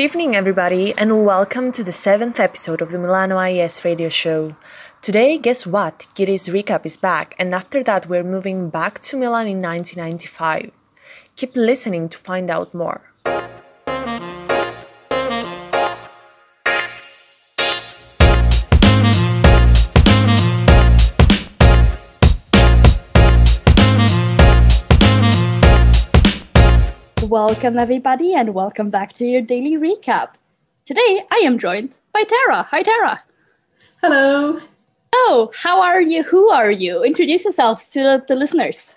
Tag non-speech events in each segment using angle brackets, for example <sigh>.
Evening, everybody, and welcome to the seventh episode of the Milano IES radio show. Today, guess what? Giri's recap is back, and after that, we're moving back to Milan in 1995. Keep listening to find out more. Welcome, everybody, and welcome back to your daily recap. Today, I am joined by Tara. Hi, Tara. Hello. Oh, how are you? Who are you? Introduce yourselves to the, the listeners.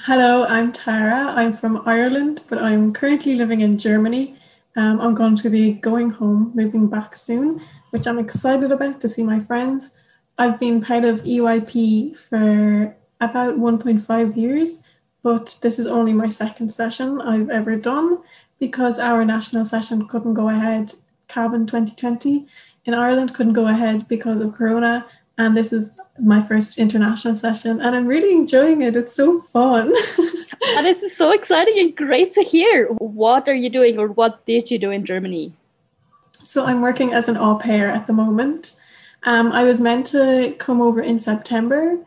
Hello, I'm Tara. I'm from Ireland, but I'm currently living in Germany. Um, I'm going to be going home, moving back soon, which I'm excited about to see my friends. I've been part of EYP for about 1.5 years, but this is only my second session I've ever done because our national session couldn't go ahead. Cavan 2020 in Ireland couldn't go ahead because of Corona, and this is my first international session, and I'm really enjoying it. It's so fun. <laughs> and this is so exciting and great to hear. What are you doing, or what did you do in Germany? So I'm working as an au pair at the moment. Um, I was meant to come over in September,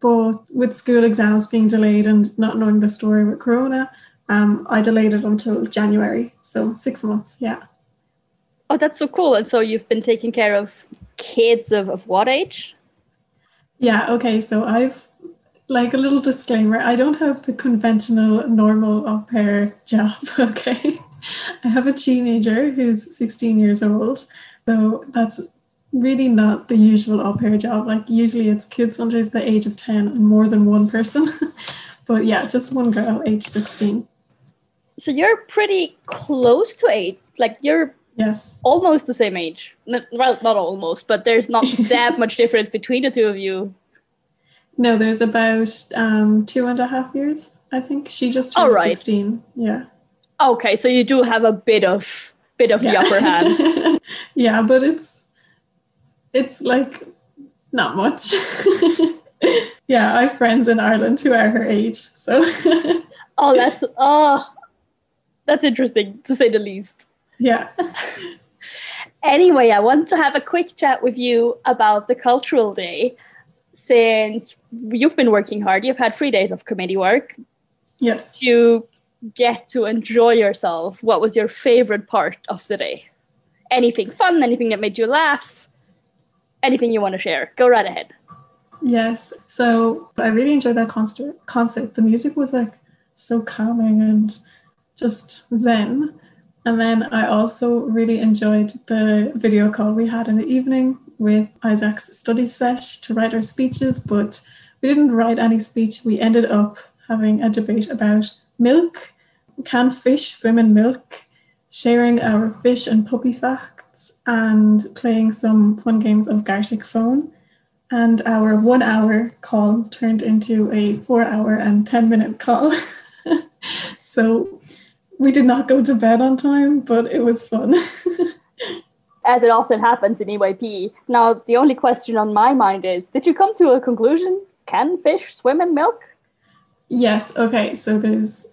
but with school exams being delayed and not knowing the story with Corona, um, I delayed it until January. So six months, yeah. Oh, that's so cool. And so you've been taking care of kids of, of what age? Yeah, okay. So I've, like a little disclaimer, I don't have the conventional normal au pair job, <laughs> okay? I have a teenager who's 16 years old. So that's really not the usual au pair job. Like usually it's kids under the age of 10 and more than one person. <laughs> but yeah, just one girl, age 16. So you're pretty close to eight. Like you're yes almost the same age. Not, well, not almost, but there's not <laughs> that much difference between the two of you. No, there's about um, two and a half years. I think she just turned right. 16. Yeah. Okay, so you do have a bit of bit of yeah. the upper hand. <laughs> yeah, but it's it's like not much. <laughs> yeah, I have friends in Ireland who are her age. So <laughs> Oh, that's oh that's interesting to say the least. Yeah. <laughs> anyway, I want to have a quick chat with you about the cultural day. Since you've been working hard, you've had three days of committee work. Yes. You get to enjoy yourself. What was your favorite part of the day? Anything fun, anything that made you laugh? Anything you want to share. Go right ahead. Yes. So I really enjoyed that concert. Concert. The music was like so calming and just zen. And then I also really enjoyed the video call we had in the evening with Isaac's study sesh to write our speeches, but we didn't write any speech. We ended up having a debate about milk. Can fish swim in milk? Sharing our fish and puppy facts and playing some fun games of Gartic Phone. And our one hour call turned into a four hour and 10 minute call. <laughs> so we did not go to bed on time, but it was fun. <laughs> As it often happens in EYP. Now, the only question on my mind is Did you come to a conclusion? Can fish swim in milk? Yes. Okay. So there's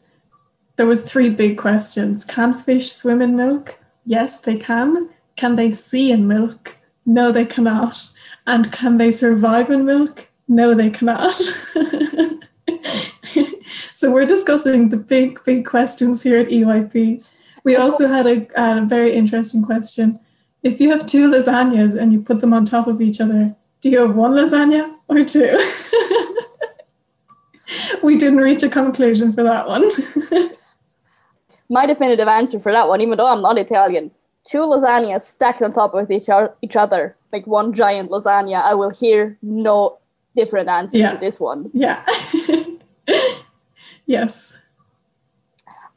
there was three big questions. Can fish swim in milk? Yes, they can. Can they see in milk? No, they cannot. And can they survive in milk? No, they cannot. <laughs> so we're discussing the big, big questions here at EYP. We also had a, a very interesting question. If you have two lasagnas and you put them on top of each other, do you have one lasagna or two? <laughs> we didn't reach a conclusion for that one. <laughs> My definitive answer for that one, even though I'm not Italian, two lasagnas stacked on top of each, each other, like one giant lasagna, I will hear no different answer yeah. to this one. Yeah. <laughs> yes.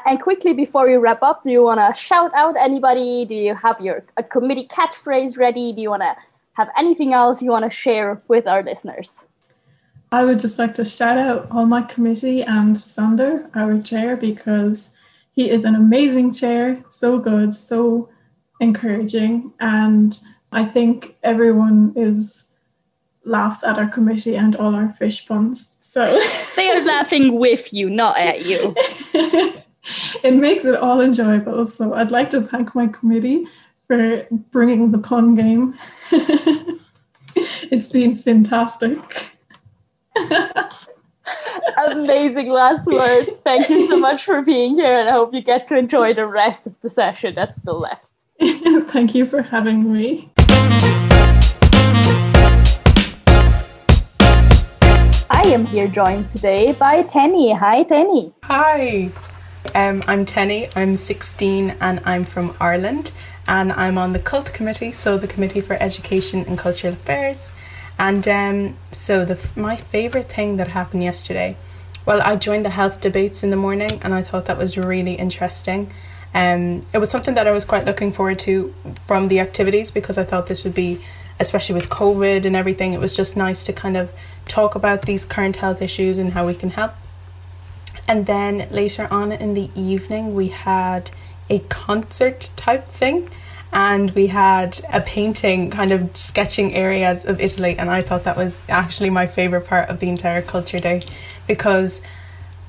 And quickly before we wrap up, do you want to shout out anybody? Do you have your a committee catchphrase ready? Do you want to have anything else you want to share with our listeners? I would just like to shout out all my committee and Sander, our chair, because he is an amazing chair, so good, so encouraging. And I think everyone is laughs at our committee and all our fish puns. So <laughs> they are laughing with you, not at you. <laughs> it makes it all enjoyable. So I'd like to thank my committee for bringing the pun game. <laughs> it's been fantastic. Amazing last words. Thank you so much for being here, and I hope you get to enjoy the rest of the session that's still left. <laughs> Thank you for having me. I am here joined today by Tenny. Hi, Tenny. Hi. Um, I'm Tenny, I'm 16 and I'm from Ireland and I'm on the CULT committee, so the Committee for Education and Cultural Affairs. And um, so the my favourite thing that happened yesterday, well, I joined the health debates in the morning and I thought that was really interesting. Um, it was something that I was quite looking forward to from the activities because I thought this would be, especially with COVID and everything, it was just nice to kind of talk about these current health issues and how we can help. And then later on in the evening, we had a concert type thing and we had a painting kind of sketching areas of Italy and I thought that was actually my favorite part of the entire culture day because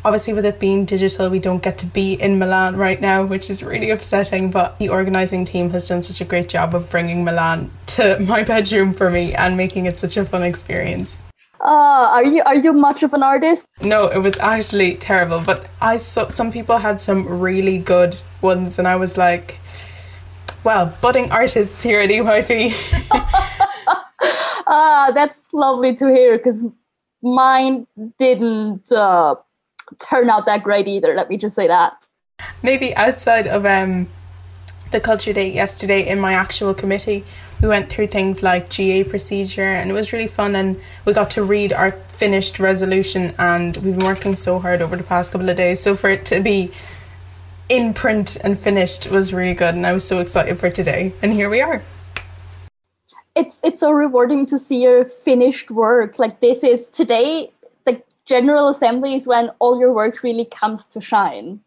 obviously with it being digital we don't get to be in Milan right now which is really upsetting but the organizing team has done such a great job of bringing Milan to <laughs> my bedroom for me and making it such a fun experience. Uh, are you are you much of an artist? No, it was actually terrible. But I saw some people had some really good ones, and I was like, "Well, budding artists here at EYP." <laughs> Ah, that's lovely to hear because mine didn't uh, turn out that great either. Let me just say that. Maybe outside of um, the culture day yesterday in my actual committee, we went through things like GA procedure and it was really fun and we got to read our finished resolution and we've been working so hard over the past couple of days so for it to be in print and finished was really good and I was so excited for today and here we are it's it's so rewarding to see your finished work like this is today general assembly is when all your work really comes to shine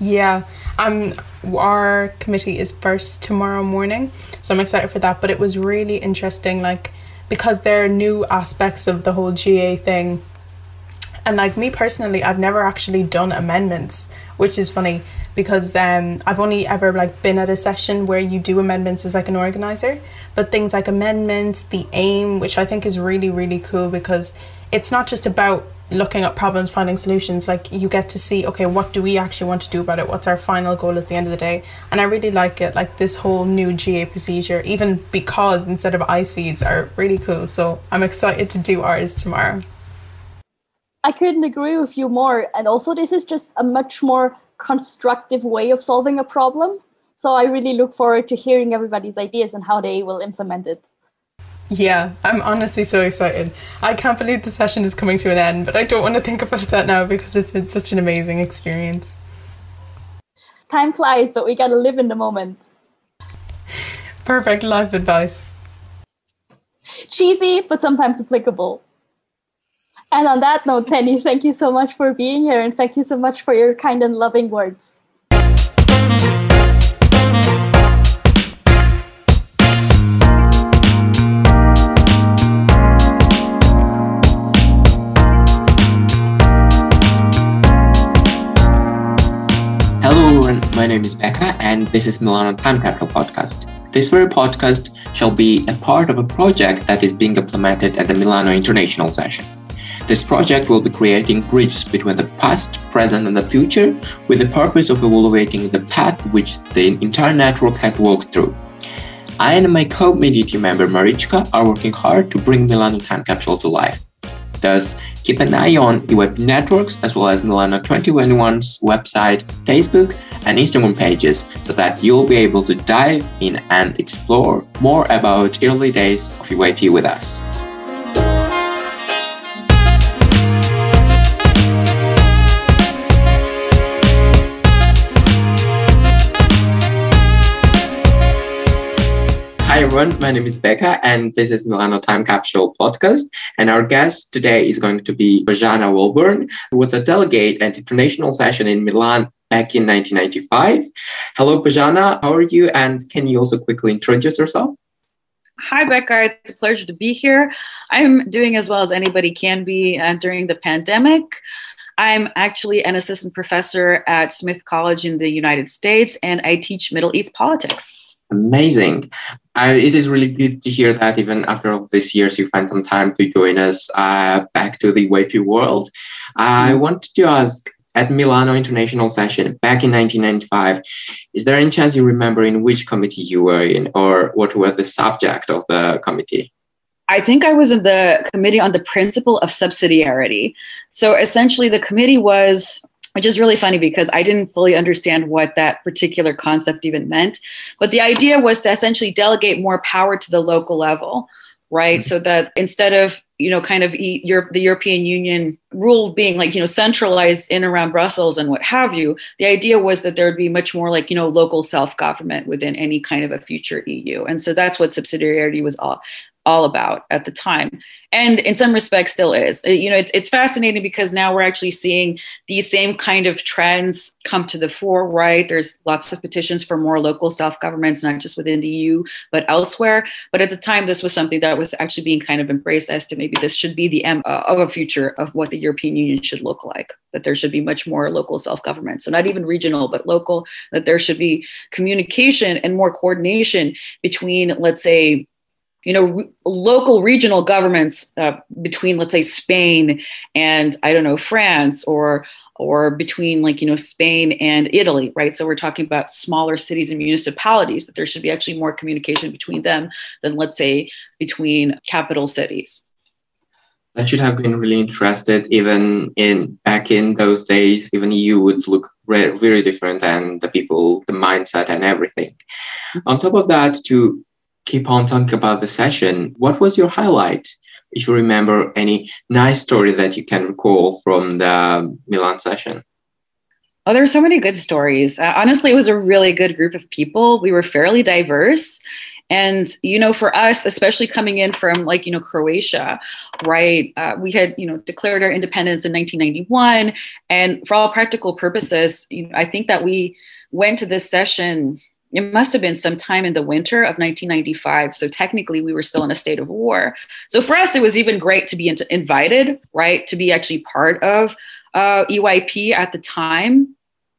yeah, um, our committee is first tomorrow morning, so I'm excited for that. But it was really interesting, like because there are new aspects of the whole GA thing, and like me personally, I've never actually done amendments, which is funny because um, I've only ever like been at a session where you do amendments as like an organizer, but things like amendments, the aim, which I think is really really cool because it's not just about looking at problems, finding solutions, like you get to see, okay, what do we actually want to do about it? What's our final goal at the end of the day? And I really like it, like this whole new GA procedure, even because instead of ICEEDs are really cool. So I'm excited to do ours tomorrow. I couldn't agree with you more. And also, this is just a much more constructive way of solving a problem. So I really look forward to hearing everybody's ideas and how they will implement it. Yeah, I'm honestly so excited. I can't believe the session is coming to an end, but I don't want to think about that now because it's been such an amazing experience. Time flies, but we gotta live in the moment. Perfect life advice. Cheesy, but sometimes applicable. And on that note, Penny, thank you so much for being here and thank you so much for your kind and loving words. My name is Becca, and this is Milano Time Capsule Podcast. This very podcast shall be a part of a project that is being implemented at the Milano International Session. This project will be creating bridges between the past, present, and the future with the purpose of evaluating the path which the entire network has walked through. I and my co-media team member Marichka are working hard to bring Milano Time Capsule to life. Thus, keep an eye on EYP networks as well as Milano 2021's website, Facebook, and Instagram pages so that you'll be able to dive in and explore more about early days of EYP with us. Hi everyone, my name is Becca and this is Milano Time Capsule podcast. And our guest today is going to be Bojana Welborne, who was a delegate at the international session in Milan back in 1995. Hello, Bojana, how are you? And can you also quickly introduce yourself? Hi, Becca. It's a pleasure to be here. I'm doing as well as anybody can be uh, during the pandemic. I'm actually an assistant professor at Smith College in the United States, and I teach Middle East politics. Amazing. Uh, it is really good to hear that even after all these years, you find some time to join us uh, back to the YP world. I mm-hmm. wanted to ask at Milano International Session back in 1995, is there any chance you remember in which committee you were in or what were the subject of the committee? I think I was in the committee on the principle of subsidiarity. So essentially, the committee was, which is really funny because I didn't fully understand what that particular concept even meant. But the idea was to essentially delegate more power to the local level, right? Mm-hmm. So that instead of you know, kind of Europe, the European Union rule being like, you know, centralized in around Brussels and what have you, the idea was that there would be much more like, you know, local self government within any kind of a future EU. And so that's what subsidiarity was all, all about at the time. And in some respects still is. You know it's, it's fascinating because now we're actually seeing these same kind of trends come to the fore right? There's lots of petitions for more local self-governments not just within the eu but elsewhere. But at the time this was something that was actually being kind of embraced as to maybe this should be the m uh, of a future of what the european union should look like that there should be much more local self-government. So not even regional but local that there should be communication and more coordination between let's say you know, local regional governments uh, between, let's say, Spain and I don't know France, or or between like you know Spain and Italy, right? So we're talking about smaller cities and municipalities that there should be actually more communication between them than let's say between capital cities. That should have been really interested. Even in back in those days, even you would look very different, and the people, the mindset, and everything. Mm-hmm. On top of that, to keep on talking about the session, what was your highlight? If you remember any nice story that you can recall from the Milan session. Oh, there were so many good stories. Uh, honestly, it was a really good group of people. We were fairly diverse. And, you know, for us, especially coming in from like, you know, Croatia, right? Uh, we had, you know, declared our independence in 1991. And for all practical purposes, you know, I think that we went to this session it must have been sometime in the winter of 1995. So technically, we were still in a state of war. So for us, it was even great to be in- invited, right, to be actually part of uh, EYP at the time.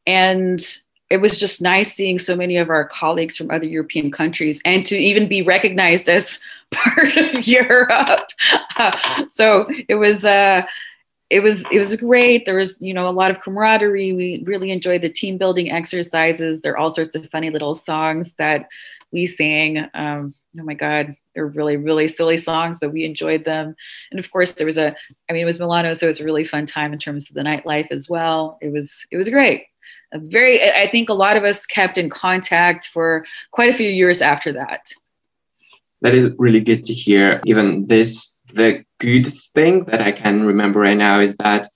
And it was just nice seeing so many of our colleagues from other European countries and to even be recognized as <laughs> part of Europe. <laughs> So it was. Uh, it was it was great. There was you know a lot of camaraderie. We really enjoyed the team building exercises. There are all sorts of funny little songs that we sang. Um, oh my God, they're really really silly songs, but we enjoyed them. And of course, there was a I mean it was Milano, so it was a really fun time in terms of the nightlife as well. It was it was great. A very I think a lot of us kept in contact for quite a few years after that. That is really good to hear. Even this the good thing that I can remember right now is that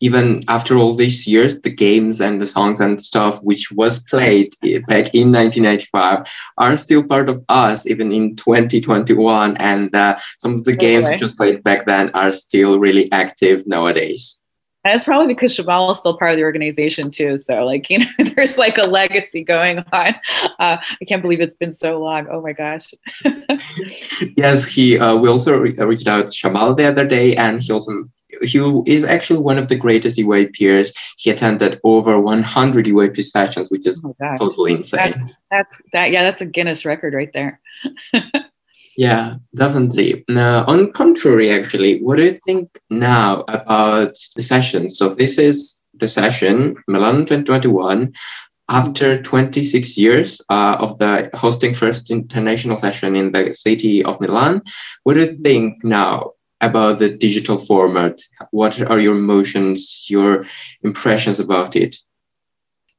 even after all these years, the games and the songs and stuff which was played back in 1995 are still part of us, even in 2021. And uh, some of the games which was played back then are still really active nowadays. It's probably because Shamal is still part of the organization too. So like, you know, <laughs> there's like a legacy going on. Uh, I can't believe it's been so long. Oh my gosh. <laughs> yes, he uh, we also re- reached out to Shamal the other day and he also he is actually one of the greatest EYPers. He attended over 100 EYP sessions, which is oh totally insane. That's, that's that. Yeah, that's a Guinness record right there. <laughs> Yeah, definitely. Now, on contrary, actually, what do you think now about the session? So this is the session, Milan 2021. After 26 years uh, of the hosting first international session in the city of Milan, what do you think now about the digital format? What are your emotions, your impressions about it?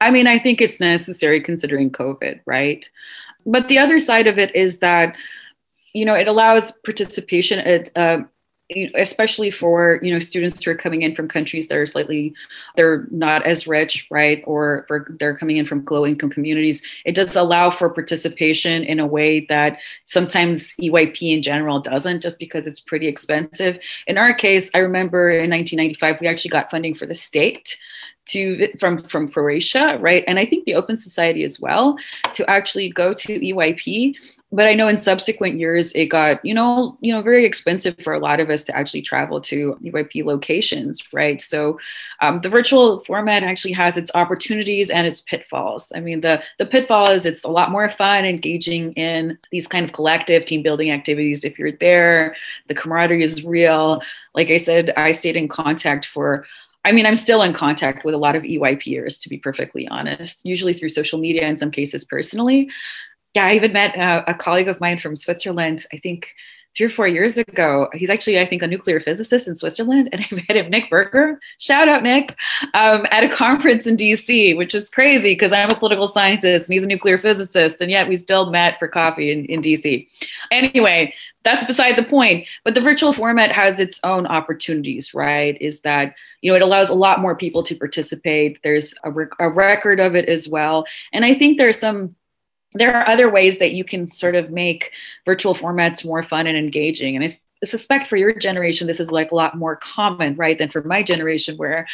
I mean, I think it's necessary considering COVID, right? But the other side of it is that you know, it allows participation. It, uh, especially for you know students who are coming in from countries that are slightly they're not as rich right or for, they're coming in from low income communities it does allow for participation in a way that sometimes eyp in general doesn't just because it's pretty expensive in our case i remember in 1995 we actually got funding for the state to from from Croatia, right? And I think the Open Society as well to actually go to EYP but I know in subsequent years it got you know you know very expensive for a lot of us to actually travel to EYP locations, right? So um, the virtual format actually has its opportunities and its pitfalls. I mean the the pitfall is it's a lot more fun engaging in these kind of collective team building activities if you're there. The camaraderie is real. Like I said, I stayed in contact for I mean, I'm still in contact with a lot of EYPers, to be perfectly honest, usually through social media, in some cases personally yeah, I even met uh, a colleague of mine from Switzerland, I think three or four years ago. He's actually, I think, a nuclear physicist in Switzerland. And <laughs> I met him, Nick Berger, shout out Nick, um, at a conference in DC, which is crazy because I'm a political scientist and he's a nuclear physicist. And yet we still met for coffee in, in DC. Anyway, that's beside the point. But the virtual format has its own opportunities, right? Is that, you know, it allows a lot more people to participate. There's a, rec- a record of it as well. And I think there's some there are other ways that you can sort of make virtual formats more fun and engaging. And I suspect for your generation, this is like a lot more common, right, than for my generation, where,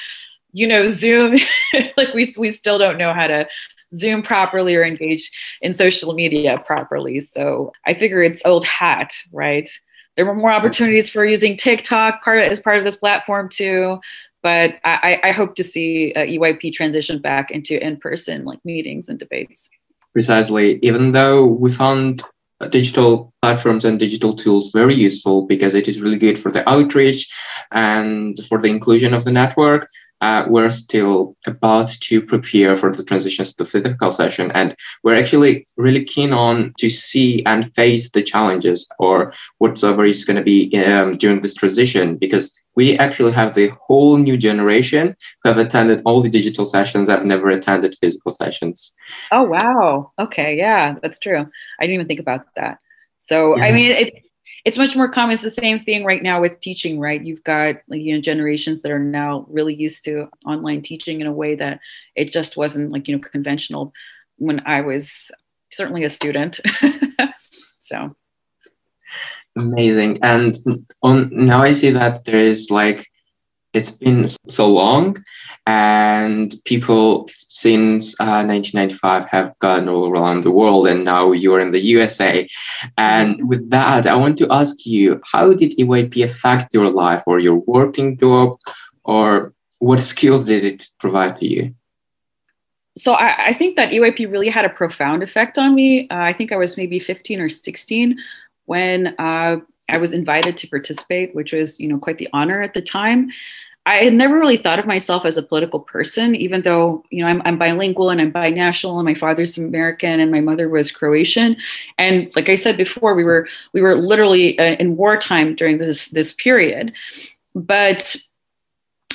you know, Zoom, <laughs> like we, we still don't know how to Zoom properly or engage in social media properly. So I figure it's old hat, right? There were more opportunities for using TikTok part as part of this platform too. But I, I hope to see uh, EYP transition back into in-person like meetings and debates precisely, even though we found digital platforms and digital tools very useful because it is really good for the outreach and for the inclusion of the network uh, we're still about to prepare for the transitions to physical session and we're actually really keen on to see and face the challenges or whatsoever is going to be um, during this transition because we actually have the whole new generation who have attended all the digital sessions i've never attended physical sessions. Oh wow. Okay. Yeah that's true. I didn't even think about that. So yeah. i mean it, it's much more common. It's the same thing right now with teaching, right? You've got like, you know generations that are now really used to online teaching in a way that it just wasn't like you know conventional when I was certainly a student. <laughs> so amazing. And on now I see that there is like it's been so long and people since uh, 1995 have gone all around the world and now you're in the usa and with that i want to ask you how did eyp affect your life or your working job or what skills did it provide to you so I, I think that EYP really had a profound effect on me. Uh, I think I was maybe 15 or 16 when uh, I was invited to participate, which was, you know, quite the honor at the time. I had never really thought of myself as a political person, even though you know I'm, I'm, bilingual and I'm binational, and my father's American and my mother was Croatian. And like I said before, we were we were literally uh, in wartime during this this period. But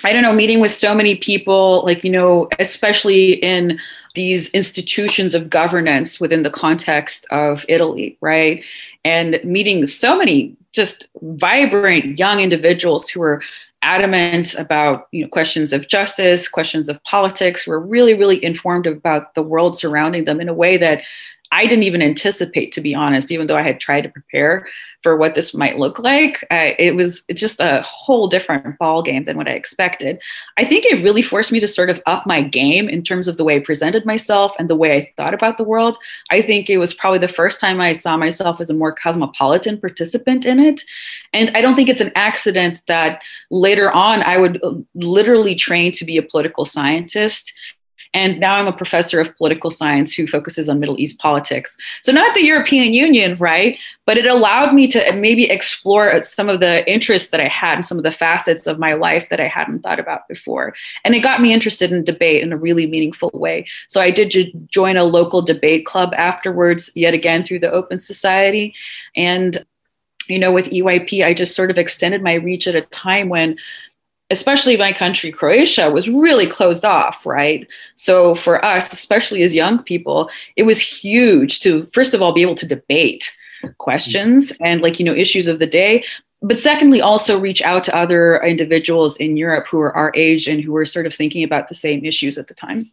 I don't know, meeting with so many people, like you know, especially in these institutions of governance within the context of Italy, right? And meeting so many just vibrant young individuals who are adamant about you know questions of justice questions of politics. Were really really informed about the world surrounding them in a way that I didn't even anticipate, to be honest, even though I had tried to prepare for what this might look like. Uh, it was just a whole different ball game than what I expected. I think it really forced me to sort of up my game in terms of the way I presented myself and the way I thought about the world. I think it was probably the first time I saw myself as a more cosmopolitan participant in it. And I don't think it's an accident that later on I would literally train to be a political scientist and now I'm a professor of political science who focuses on Middle East politics. So, not the European Union, right? But it allowed me to maybe explore some of the interests that I had and some of the facets of my life that I hadn't thought about before. And it got me interested in debate in a really meaningful way. So, I did join a local debate club afterwards, yet again through the Open Society. And you know, with EYP, I just sort of extended my reach at a time when especially my country, Croatia, was really closed off, right? So for us, especially as young people, it was huge to, first of all, be able to debate questions and like, you know, issues of the day. But secondly, also reach out to other individuals in Europe who are our age and who were sort of thinking about the same issues at the time.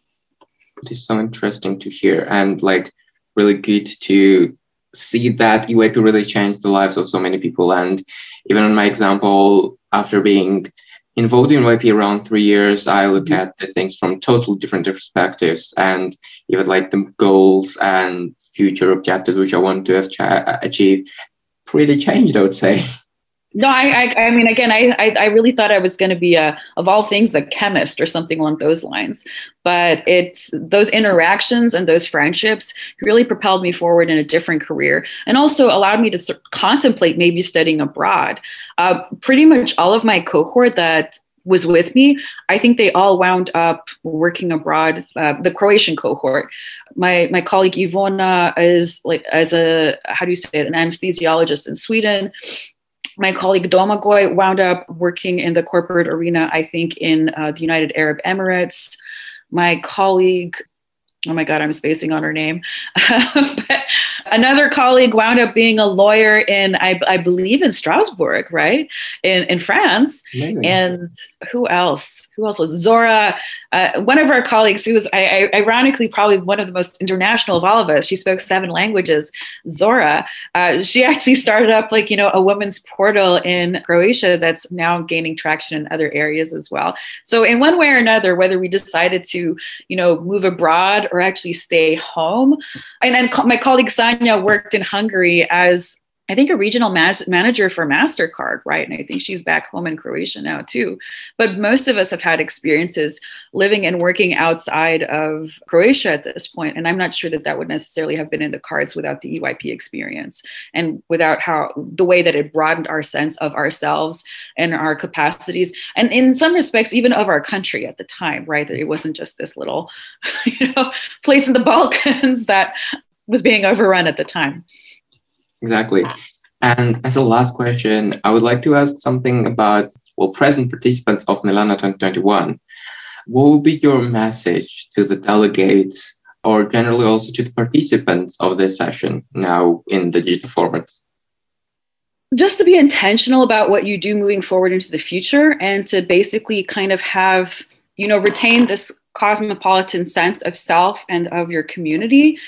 It is so interesting to hear and like really good to see that EYP really changed the lives of so many people. And even in my example, after being in voting YP around three years, I look mm-hmm. at the things from totally different perspectives and even like the goals and future objectives which I want to achieve pretty changed, I would say. <laughs> No, I, I, I mean, again, I, I, I really thought I was going to be a, of all things, a chemist or something along those lines. But it's those interactions and those friendships really propelled me forward in a different career, and also allowed me to contemplate maybe studying abroad. Uh, pretty much all of my cohort that was with me, I think they all wound up working abroad. Uh, the Croatian cohort, my my colleague Ivona is like as a how do you say it, an anesthesiologist in Sweden my colleague Domagoj wound up working in the corporate arena, I think, in uh, the United Arab Emirates. My colleague oh my god i'm spacing on her name. <laughs> Another colleague wound up being a lawyer in I, I believe in strasbourg right? In, in france. Amazing. and who else? Who else was zora uh, one of our colleagues who was I, I, ironically probably one of the most international of all of us. She spoke seven languages. Zora uh, she <laughs> actually started up like you know a women's portal in croatia that's now gaining traction in other areas as well. So in one way or another whether we decided to you know move abroad or actually stay home. And then my colleague Sanya worked in Hungary as I think a regional manager for MasterCard, right? And I think she's back home in Croatia now too. But most of us have had experiences living and working outside of Croatia at this point, and I'm not sure that that would necessarily have been in the cards without the EYP experience and without how the way that it broadened our sense of ourselves and our capacities, and in some respects even of our country at the time, right? That it wasn't just this little, <laughs> you know, place in the Balkans <laughs> that was being overrun at the time. Exactly. And as a last question, I would like to ask something about well, present participants of Milano 2021. What would be your message to the delegates or generally also to the participants of this session now in the digital format? Just to be intentional about what you do moving forward into the future and to basically kind of have, you know, retain this cosmopolitan sense of self and of your community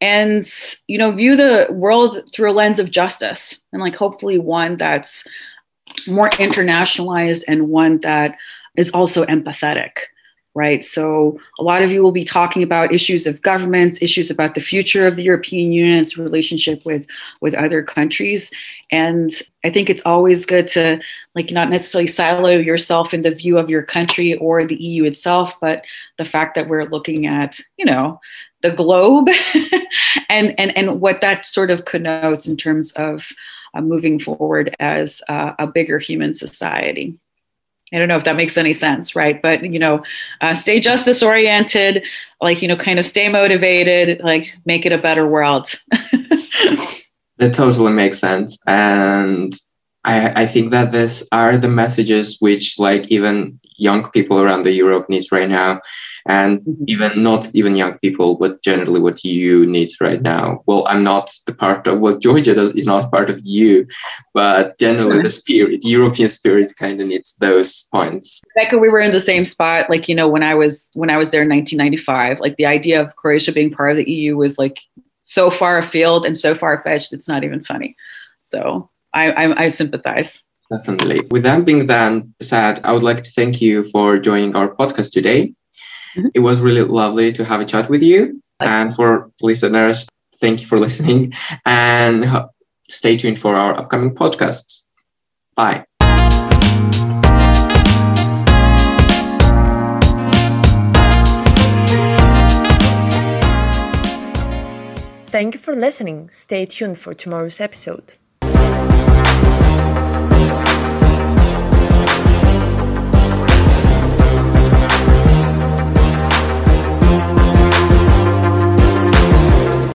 and you know view the world through a lens of justice and like hopefully one that's more internationalized and one that is also empathetic right? So a lot of you will be talking about issues of governments issues about the future of the european union's relationship with with other countries. And i think it's always good to like not necessarily silo yourself in the view of your country or the eu itself but the fact that we're looking at you know the globe <laughs> and, and, and what that sort of connotes in terms of uh, moving forward as uh, a bigger human society. I don't know if that makes any sense, right? But you know, uh, stay justice oriented, like you know, kind of stay motivated, like make it a better world. <laughs> that totally makes sense, and I, I think that these are the messages which, like, even young people around the Europe needs right now and mm-hmm. even not even young people, but generally what you need right now. Well, I'm not the part of what Georgia does is not part of you, but generally the spirit, European spirit kind of needs those points. Becca, we were in the same spot. Like, you know, when I was when I was there in 1995, like the idea of Croatia being part of the EU was like so far afield and so far fetched, it's not even funny. So I, I, I sympathize. Definitely. With that being then said, I would like to thank you for joining our podcast today. Mm-hmm. It was really lovely to have a chat with you. And for listeners, thank you for <laughs> listening and stay tuned for our upcoming podcasts. Bye. Thank you for listening. Stay tuned for tomorrow's episode.